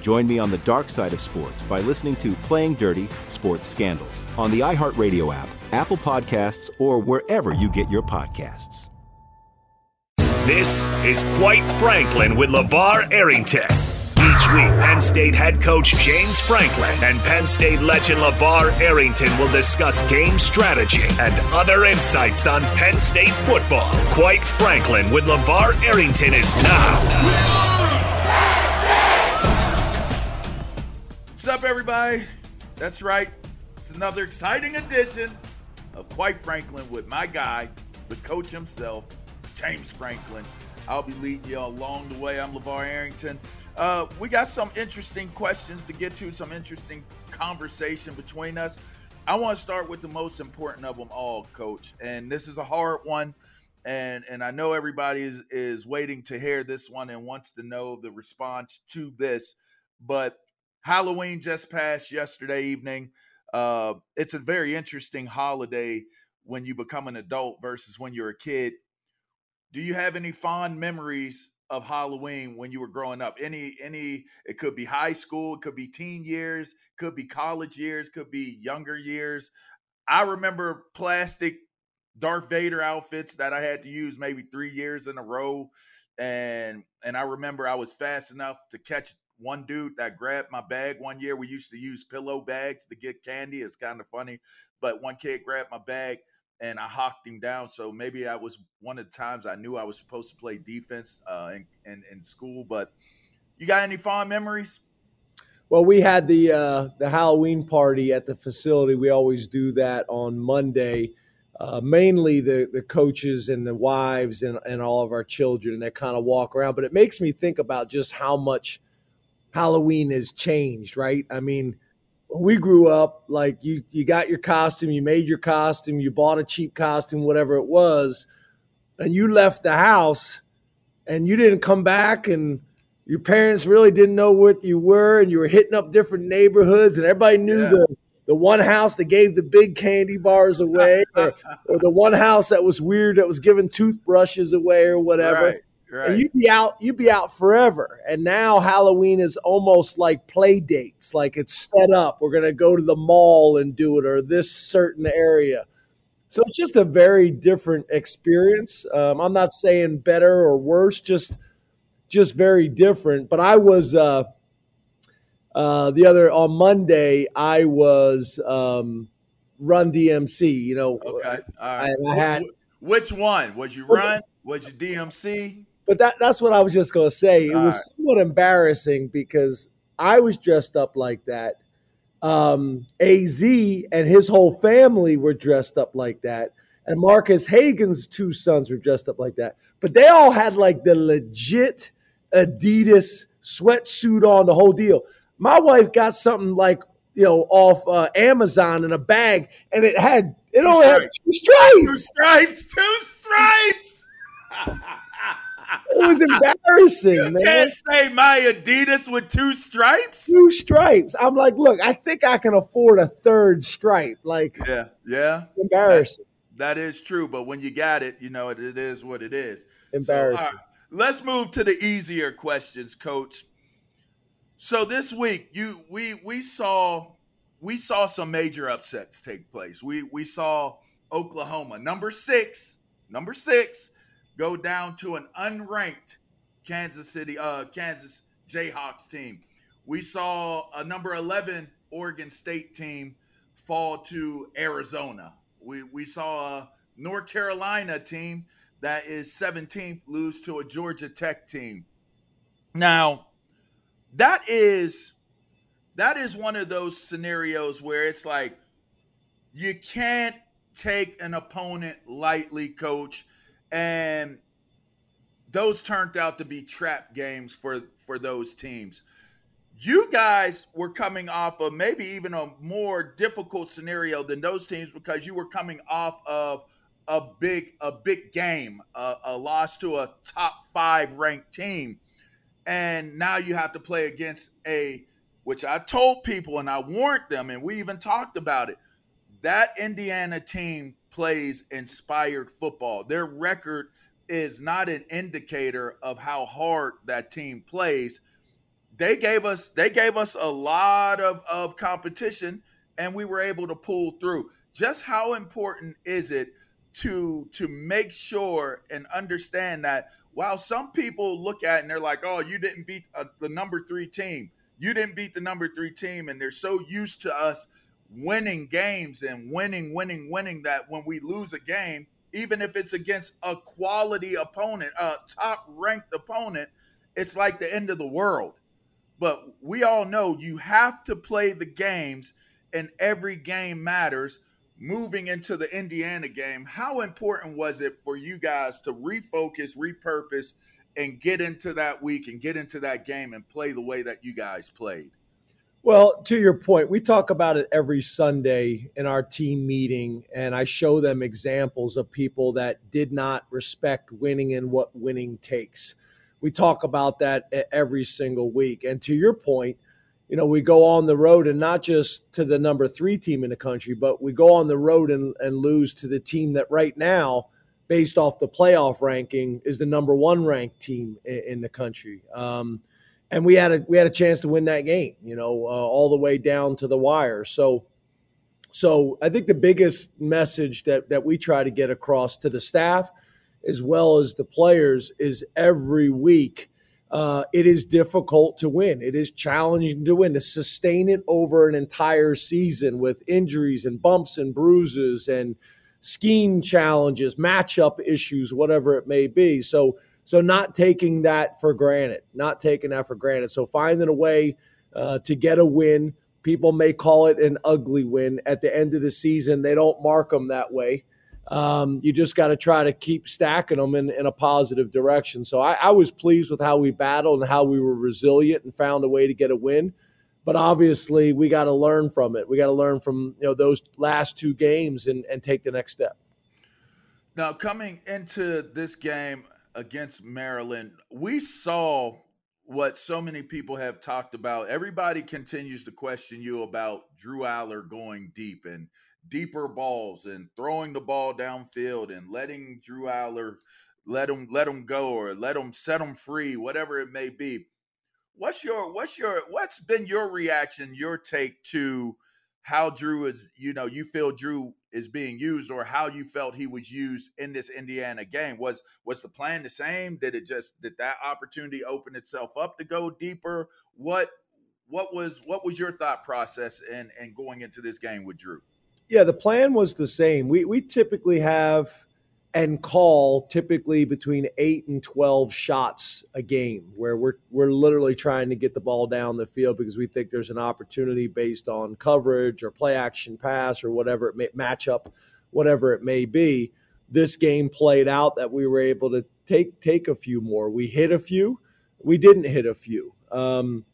Join me on the dark side of sports by listening to Playing Dirty Sports Scandals on the iHeartRadio app, Apple Podcasts, or wherever you get your podcasts. This is Quite Franklin with LaVar Arrington. Each week, Penn State head coach James Franklin and Penn State legend LaVar Arrington will discuss game strategy and other insights on Penn State football. Quite Franklin with LaVar Arrington is now. What's up, everybody? That's right. It's another exciting edition of Quite Franklin with my guy, the coach himself, James Franklin. I'll be leading you along the way. I'm LaVar Arrington. Uh, we got some interesting questions to get to, some interesting conversation between us. I want to start with the most important of them all, Coach. And this is a hard one. And, and I know everybody is, is waiting to hear this one and wants to know the response to this. But Halloween just passed yesterday evening. Uh, it's a very interesting holiday when you become an adult versus when you're a kid. Do you have any fond memories of Halloween when you were growing up? Any any it could be high school, it could be teen years, could be college years, could be younger years. I remember plastic Darth Vader outfits that I had to use maybe 3 years in a row and and I remember I was fast enough to catch one dude that grabbed my bag one year. We used to use pillow bags to get candy. It's kind of funny, but one kid grabbed my bag and I hocked him down. So maybe I was one of the times I knew I was supposed to play defense uh, in, in, in school. But you got any fond memories? Well, we had the uh, the Halloween party at the facility. We always do that on Monday. Uh, mainly the the coaches and the wives and, and all of our children that kind of walk around. But it makes me think about just how much Halloween has changed, right? I mean, when we grew up, like you you got your costume, you made your costume, you bought a cheap costume, whatever it was, and you left the house and you didn't come back and your parents really didn't know what you were and you were hitting up different neighborhoods and everybody knew yeah. the the one house that gave the big candy bars away or, or, the one house that was weird that was giving toothbrushes away or whatever. Right. Right. And you'd be out, you'd be out forever. And now Halloween is almost like play dates, like it's set up. We're gonna go to the mall and do it, or this certain area. So it's just a very different experience. Um, I'm not saying better or worse, just just very different. But I was uh, uh, the other on Monday. I was um, Run DMC. You know, okay. All right. I, I had which one was you Run? Was you DMC? But that that's what I was just gonna say. It All was right. somewhat embarrassing because I was dressed up like that, um, Az and his whole family were dressed up like that. And Marcus Hagen's two sons were dressed up like that. But they all had like the legit Adidas sweatsuit on, the whole deal. My wife got something like, you know, off uh, Amazon in a bag, and it had, it only had two stripes. Two stripes, two stripes. it was embarrassing, you man. Can't say my Adidas with two stripes. Two stripes. I'm like, look, I think I can afford a third stripe. Like, yeah, yeah, embarrassing. that, that is true, but when you got it, you know it, it is what it is. Embarrassing. So, let's move to the easier questions, Coach. So this week, you we we saw we saw some major upsets take place. We we saw Oklahoma, number six, number six, go down to an unranked Kansas City, uh, Kansas Jayhawks team. We saw a number 11 Oregon State team fall to Arizona. We, we saw a North Carolina team that is 17th lose to a Georgia Tech team. Now, that is that is one of those scenarios where it's like you can't take an opponent lightly, coach and those turned out to be trap games for for those teams. You guys were coming off of maybe even a more difficult scenario than those teams because you were coming off of a big a big game, a, a loss to a top five ranked team, and now you have to play against a which I told people and I warned them, and we even talked about it. That Indiana team plays inspired football. Their record is not an indicator of how hard that team plays. They gave us they gave us a lot of, of competition and we were able to pull through. Just how important is it to to make sure and understand that while some people look at and they're like, "Oh, you didn't beat a, uh, the number 3 team. You didn't beat the number 3 team." And they're so used to us winning games and winning, winning, winning that when we lose a game, even if it's against a quality opponent, a top ranked opponent, it's like the end of the world. But we all know you have to play the games, and every game matters. Moving into the Indiana game, how important was it for you guys to refocus, repurpose, and get into that week and get into that game and play the way that you guys played? Well, to your point, we talk about it every Sunday in our team meeting, and I show them examples of people that did not respect winning and what winning takes. We talk about that every single week. And to your point, you know, we go on the road and not just to the number three team in the country, but we go on the road and, and lose to the team that right now, based off the playoff ranking, is the number one ranked team in, in the country. Um, and we had a we had a chance to win that game, you know, uh, all the way down to the wire. So, so I think the biggest message that that we try to get across to the staff, as well as the players, is every week. Uh, it is difficult to win. It is challenging to win to sustain it over an entire season with injuries and bumps and bruises and scheme challenges, matchup issues, whatever it may be. So so not taking that for granted, not taking that for granted. So finding a way uh, to get a win. People may call it an ugly win at the end of the season. They don't mark them that way. Um, you just got to try to keep stacking them in, in a positive direction. So I, I was pleased with how we battled and how we were resilient and found a way to get a win but obviously we got to learn from it. We got to learn from you know those last two games and, and take the next step. Now coming into this game, against Maryland, we saw what so many people have talked about. Everybody continues to question you about Drew Allar going deep and deeper balls and throwing the ball downfield and letting Drew Allar let him let him go or let him set him free, whatever it may be. What's your what's your what's been your reaction, your take to how Drew is, you know, you feel Drew is being used or how you felt he was used in this Indiana game. Was was the plan the same? Did it just did that opportunity open itself up to go deeper? What what was what was your thought process and and going into this game with Drew? Yeah, the plan was the same. We we typically have and call typically between eight and 12 shots a game where we're, we're literally trying to get the ball down the field because we think there's an opportunity based on coverage or play action pass or whatever it may match up, whatever it may be. This game played out that we were able to take, take a few more. We hit a few, we didn't hit a few. Um,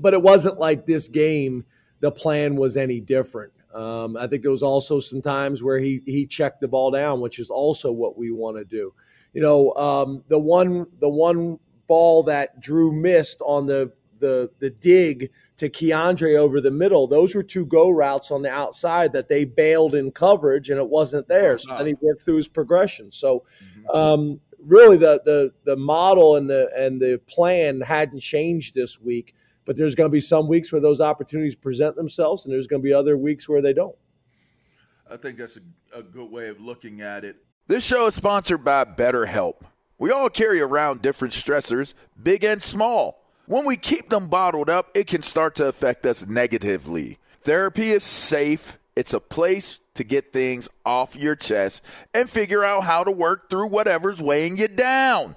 but it wasn't like this game, the plan was any different. Um, I think there was also some times where he he checked the ball down, which is also what we want to do. You know, um, the one the one ball that Drew missed on the the the dig to KeAndre over the middle, those were two go routes on the outside that they bailed in coverage, and it wasn't there. So then he worked through his progression. So. Um, really, the the the model and the and the plan hadn't changed this week but there's going to be some weeks where those opportunities present themselves, and there's going to be other weeks where they don't. I think that's a, a good way of looking at it. This show is sponsored by BetterHelp. We all carry around different stressors, big and small. When we keep them bottled up, it can start to affect us negatively. Therapy is safe, it's a place to get things off your chest and figure out how to work through whatever's weighing you down.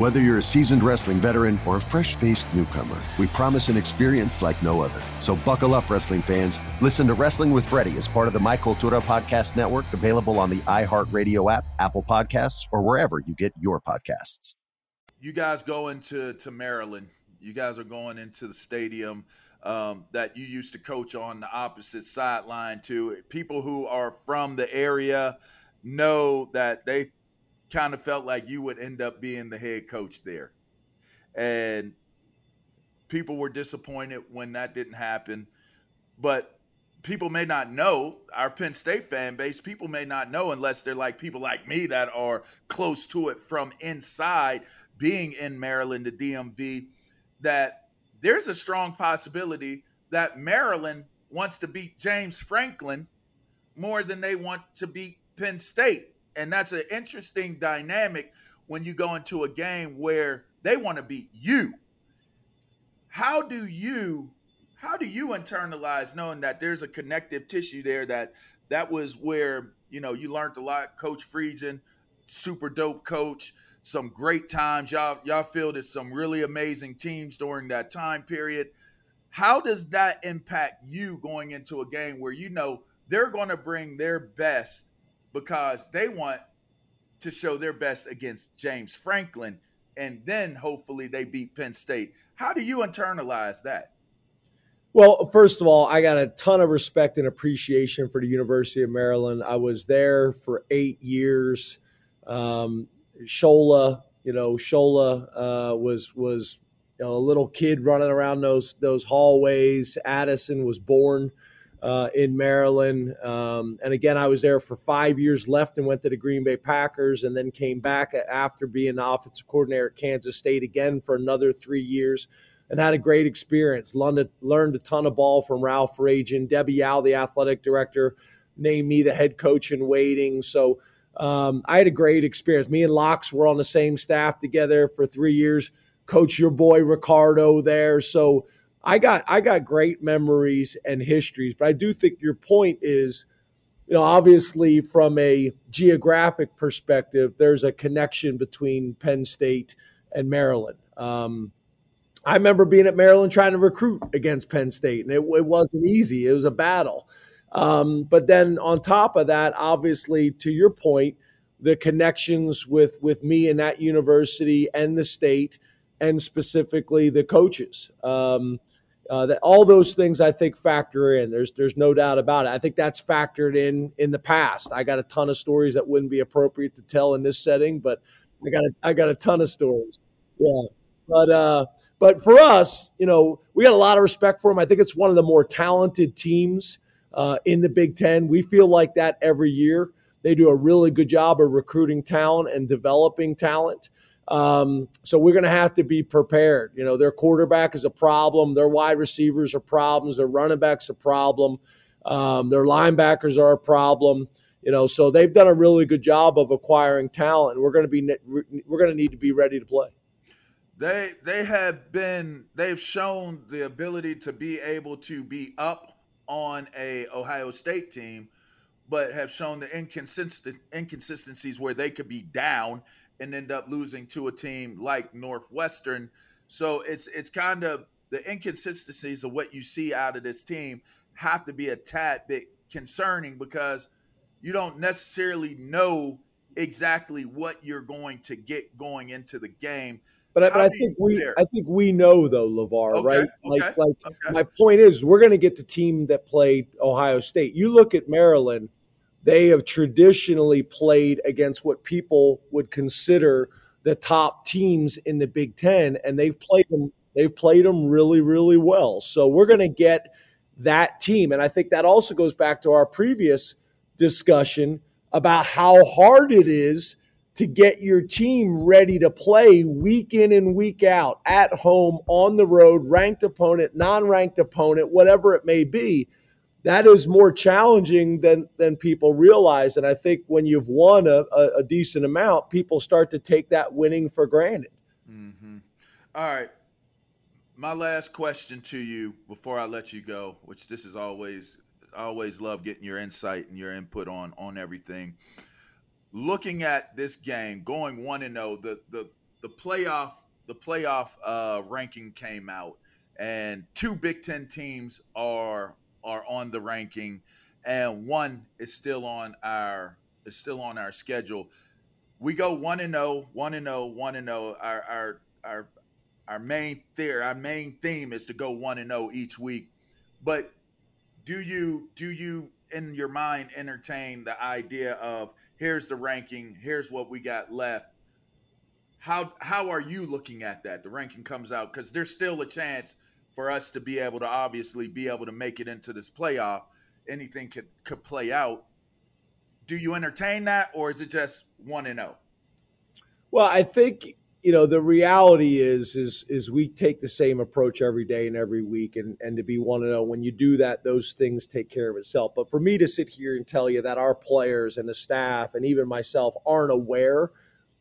Whether you're a seasoned wrestling veteran or a fresh faced newcomer, we promise an experience like no other. So buckle up, wrestling fans. Listen to Wrestling with Freddie as part of the My Cultura Podcast Network, available on the iHeartRadio app, Apple Podcasts, or wherever you get your podcasts. You guys go into to Maryland. You guys are going into the stadium um, that you used to coach on the opposite sideline to. People who are from the area know that they kind of felt like you would end up being the head coach there. And people were disappointed when that didn't happen. But people may not know, our Penn State fan base, people may not know unless they're like people like me that are close to it from inside being in Maryland, the DMV, that there's a strong possibility that Maryland wants to beat James Franklin more than they want to beat Penn State. And that's an interesting dynamic when you go into a game where they want to beat you. How do you how do you internalize knowing that there's a connective tissue there that that was where you know you learned a lot. Coach Friedgen, super dope coach, some great times. Y'all y'all fielded some really amazing teams during that time period. How does that impact you going into a game where you know they're going to bring their best because they want to show their best against James Franklin and then hopefully they beat Penn State. How do you internalize that? Well, first of all, I got a ton of respect and appreciation for the University of Maryland. I was there for eight years. Um, Shola, you know, Shola uh, was was you know, a little kid running around those those hallways. Addison was born uh, in Maryland. Um, and again, I was there for five years left and went to the Green Bay Packers and then came back after being the offensive coordinator at Kansas State again for another three years and had a great experience. Learned, learned a ton of ball from Ralph Friedgen. Debbie Yow, the athletic director, named me the head coach in waiting. So um, I had a great experience. Me and Locks were on the same staff together for three years. Coach your boy Ricardo there. So I got I got great memories and histories, but I do think your point is, you know, obviously from a geographic perspective, there's a connection between Penn State and Maryland. Um, I remember being at Maryland trying to recruit against Penn State, and it, it wasn't easy. It was a battle. Um, but then on top of that, obviously, to your point, the connections with with me and that university and the state, and specifically the coaches. Um, uh, that all those things I think factor in. There's there's no doubt about it. I think that's factored in in the past. I got a ton of stories that wouldn't be appropriate to tell in this setting, but I got a, I got a ton of stories. Yeah, but uh, but for us, you know, we got a lot of respect for them. I think it's one of the more talented teams uh, in the Big Ten. We feel like that every year. They do a really good job of recruiting talent and developing talent. Um, so we're going to have to be prepared. You know, their quarterback is a problem. Their wide receivers are problems. Their running backs a problem. Um, their linebackers are a problem. You know, so they've done a really good job of acquiring talent. We're going to be we're going to need to be ready to play. They they have been they've shown the ability to be able to be up on a Ohio State team, but have shown the inconsistent inconsistencies where they could be down and end up losing to a team like Northwestern. So it's it's kind of the inconsistencies of what you see out of this team have to be a tad bit concerning because you don't necessarily know exactly what you're going to get going into the game. But, I, but I think we I think we know though, LaVar, okay, right? Okay, like like okay. my point is we're gonna get the team that played Ohio State. You look at Maryland they have traditionally played against what people would consider the top teams in the Big Ten, and they've played them. They've played them really, really well. So we're going to get that team, and I think that also goes back to our previous discussion about how hard it is to get your team ready to play week in and week out at home, on the road, ranked opponent, non-ranked opponent, whatever it may be that is more challenging than than people realize. And I think when you've won a, a, a decent amount, people start to take that winning for granted. Mm-hmm. All right. My last question to you before I let you go, which this is always I always love getting your insight and your input on on everything. Looking at this game, going one and zero, oh, the the the playoff the playoff uh, ranking came out, and two Big Ten teams are are on the ranking, and one is still on our is still on our schedule. We go one and 0, 1 and 0, 1 and 0. Our our our our main theory, our main theme is to go 1 and 0 each week. But do you do you in your mind entertain the idea of here's the ranking, here's what we got left? How how are you looking at that? The ranking comes out because there's still a chance for us to be able to obviously be able to make it into this playoff. Anything could could play out. Do you entertain that, or is it just one and zero? Oh? Well, I think you know the reality is is is we take the same approach every day and every week, and and to be one and zero. Oh, when you do that, those things take care of itself. But for me to sit here and tell you that our players and the staff and even myself aren't aware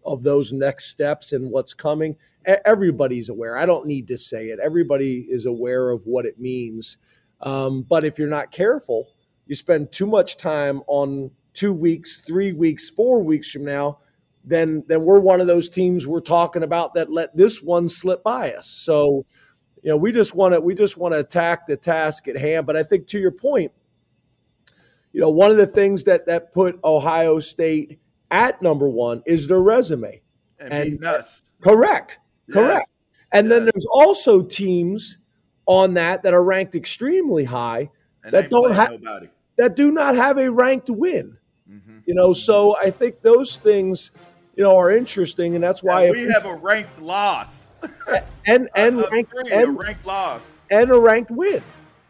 of those next steps and what's coming everybody's aware. I don't need to say it. Everybody is aware of what it means. Um, but if you're not careful, you spend too much time on two weeks, three weeks, four weeks from now, then then we're one of those teams we're talking about that let this one slip by us. So, you know, we just want to we just want to attack the task at hand. But I think to your point, you know, one of the things that that put Ohio State at number one is their resume. And, and us. Correct. Yes. Correct. And yes. then there's also teams on that that are ranked extremely high and that don't have that do not have a ranked win. Mm-hmm. You know, so I think those things, you know, are interesting, and that's why and we have a ranked loss, and and a, ranked and, a ranked loss, and a ranked win,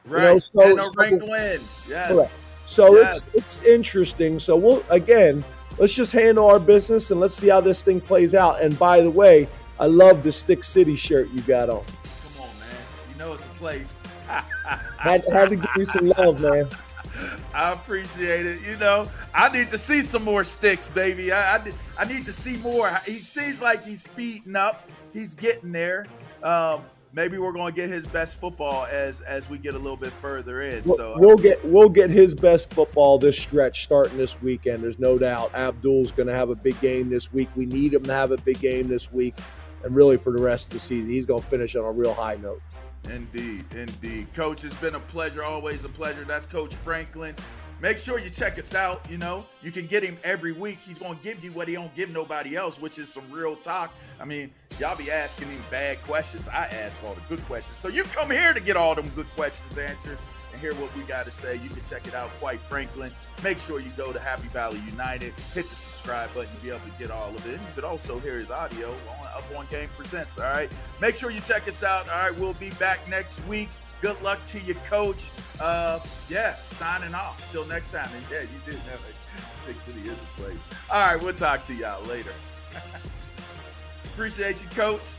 right? You know, so, and a ranked so, win, yes. Correct. So yes. it's it's interesting. So we'll again, let's just handle our business and let's see how this thing plays out. And by the way, I love the Stick City shirt you got on. Come on, man. You know it's a place. had, had to give you some love, man. I appreciate it. You know, I need to see some more sticks, baby. I, I, I need to see more. He seems like he's speeding up. He's getting there. Um, maybe we're going to get his best football as as we get a little bit further in. So we'll get we'll get his best football this stretch starting this weekend. There's no doubt. Abdul's going to have a big game this week. We need him to have a big game this week, and really for the rest of the season, he's going to finish on a real high note. Indeed, indeed. Coach, it's been a pleasure, always a pleasure. That's Coach Franklin. Make sure you check us out. You know, you can get him every week. He's going to give you what he don't give nobody else, which is some real talk. I mean, y'all be asking him bad questions. I ask all the good questions. So you come here to get all them good questions answered hear what we got to say, you can check it out, quite Franklin. Make sure you go to Happy Valley United, hit the subscribe button to be able to get all of it. You could also hear his audio on Up On Game Presents, all right? Make sure you check us out. All right, we'll be back next week. Good luck to your coach. Uh, yeah, signing off. Till next time. And yeah, you did have it. Stick City is a place. All right, we'll talk to y'all later. Appreciate you, coach.